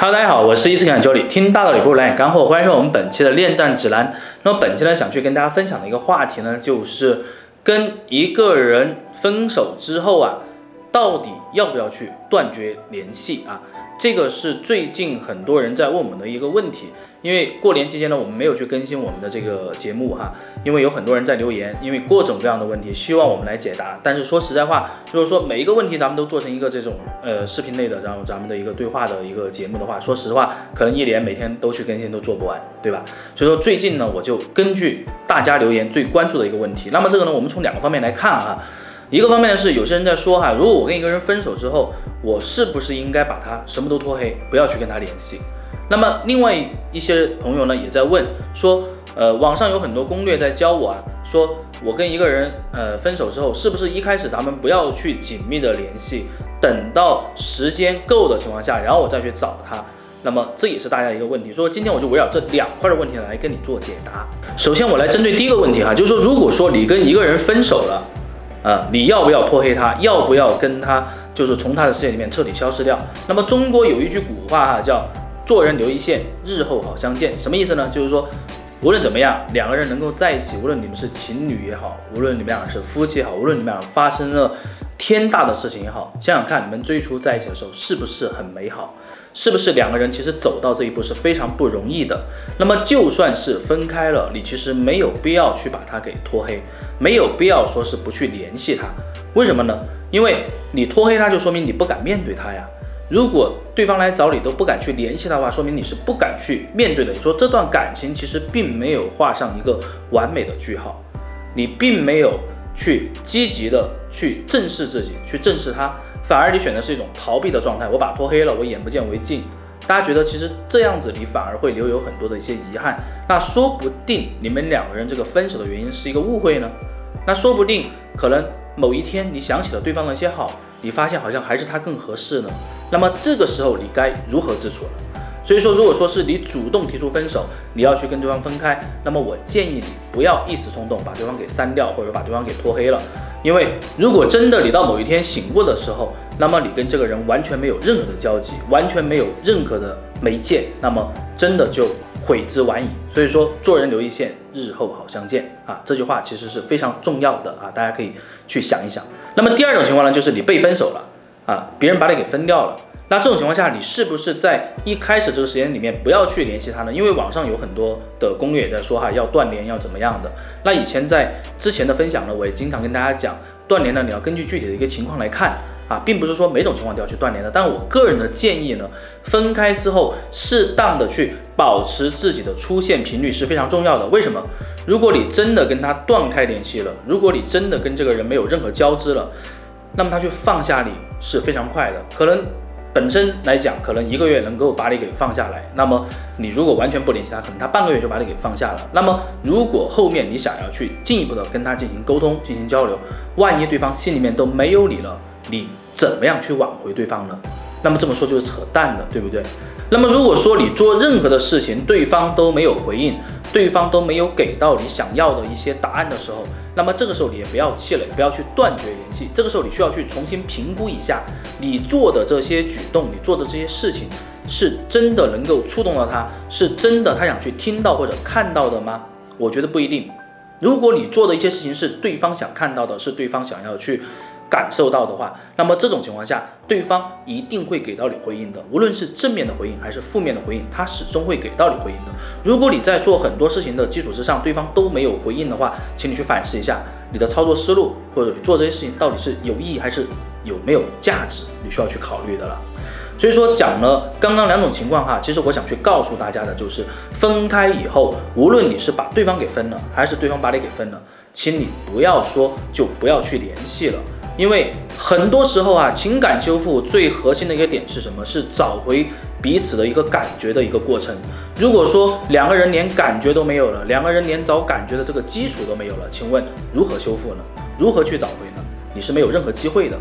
Hello，大家好，我是一次感教理，听大道理不如来点干货，欢迎收看我们本期的恋战指南。那么本期呢，想去跟大家分享的一个话题呢，就是跟一个人分手之后啊，到底要不要去断绝联系啊？这个是最近很多人在问我们的一个问题。因为过年期间呢，我们没有去更新我们的这个节目哈，因为有很多人在留言，因为各种各样的问题，希望我们来解答。但是说实在话，就是说每一个问题咱们都做成一个这种呃视频类的，然后咱们的一个对话的一个节目的话，说实话，可能一年每天都去更新都做不完，对吧？所以说最近呢，我就根据大家留言最关注的一个问题，那么这个呢，我们从两个方面来看哈，一个方面呢是有些人在说哈，如果我跟一个人分手之后，我是不是应该把他什么都拖黑，不要去跟他联系？那么另外一些朋友呢，也在问说，呃，网上有很多攻略在教我啊，说我跟一个人呃分手之后，是不是一开始咱们不要去紧密的联系，等到时间够的情况下，然后我再去找他。那么这也是大家一个问题，说今天我就围绕这两块的问题来跟你做解答。首先我来针对第一个问题哈，就是说如果说你跟一个人分手了，啊，你要不要拖黑他？要不要跟他就是从他的世界里面彻底消失掉？那么中国有一句古话哈，叫。做人留一线，日后好相见。什么意思呢？就是说，无论怎么样，两个人能够在一起，无论你们是情侣也好，无论你们俩是夫妻也好，无论你们俩发生了天大的事情也好，想想看，你们最初在一起的时候是不是很美好？是不是两个人其实走到这一步是非常不容易的？那么就算是分开了，你其实没有必要去把他给拖黑，没有必要说是不去联系他。为什么呢？因为你拖黑他，就说明你不敢面对他呀。如果对方来找你都不敢去联系的话，说明你是不敢去面对的。你说这段感情其实并没有画上一个完美的句号，你并没有去积极的去正视自己，去正视他，反而你选的是一种逃避的状态。我把拖黑了，我眼不见为净。大家觉得其实这样子你反而会留有很多的一些遗憾。那说不定你们两个人这个分手的原因是一个误会呢？那说不定可能某一天你想起了对方的一些好。你发现好像还是他更合适呢，那么这个时候你该如何自处呢？所以说，如果说是你主动提出分手，你要去跟对方分开，那么我建议你不要一时冲动把对方给删掉，或者把对方给拖黑了。因为如果真的你到某一天醒悟的时候，那么你跟这个人完全没有任何的交集，完全没有任何的媒介，那么真的就悔之晚矣。所以说，做人留一线，日后好相见啊，这句话其实是非常重要的啊，大家可以去想一想。那么第二种情况呢，就是你被分手了啊，别人把你给分掉了。那这种情况下，你是不是在一开始这个时间里面不要去联系他呢？因为网上有很多的攻略也在说哈，要断联要怎么样的。那以前在之前的分享呢，我也经常跟大家讲，断联呢你要根据具体的一个情况来看啊，并不是说每种情况都要去断联的。但我个人的建议呢，分开之后适当的去保持自己的出现频率是非常重要的。为什么？如果你真的跟他断开联系了，如果你真的跟这个人没有任何交织了，那么他去放下你是非常快的。可能本身来讲，可能一个月能够把你给放下来。那么你如果完全不联系他，可能他半个月就把你给放下了。那么如果后面你想要去进一步的跟他进行沟通、进行交流，万一对方心里面都没有你了，你怎么样去挽回对方呢？那么这么说就是扯淡的，对不对？那么如果说你做任何的事情，对方都没有回应。对方都没有给到你想要的一些答案的时候，那么这个时候你也不要气馁，不要去断绝联系。这个时候你需要去重新评估一下，你做的这些举动，你做的这些事情，是真的能够触动到他，是真的他想去听到或者看到的吗？我觉得不一定。如果你做的一些事情是对方想看到的，是对方想要去。感受到的话，那么这种情况下，对方一定会给到你回应的，无论是正面的回应还是负面的回应，他始终会给到你回应的。如果你在做很多事情的基础之上，对方都没有回应的话，请你去反思一下你的操作思路，或者你做这些事情到底是有意义还是有没有价值，你需要去考虑的了。所以说讲了刚刚两种情况哈，其实我想去告诉大家的就是，分开以后，无论你是把对方给分了，还是对方把你给分了，请你不要说就不要去联系了。因为很多时候啊，情感修复最核心的一个点是什么？是找回彼此的一个感觉的一个过程。如果说两个人连感觉都没有了，两个人连找感觉的这个基础都没有了，请问如何修复呢？如何去找回呢？你是没有任何机会的。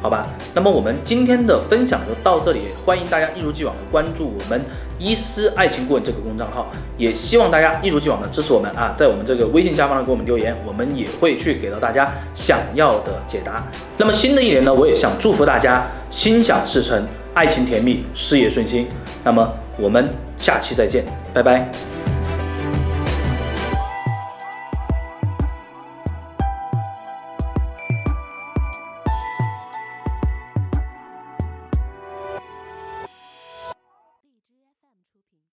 好吧，那么我们今天的分享就到这里，欢迎大家一如既往的关注我们伊思爱情顾问这个公众号，也希望大家一如既往的支持我们啊，在我们这个微信下方呢给我们留言，我们也会去给到大家想要的解答。那么新的一年呢，我也想祝福大家心想事成。爱情甜蜜，事业顺心。那么我们下期再见，拜拜。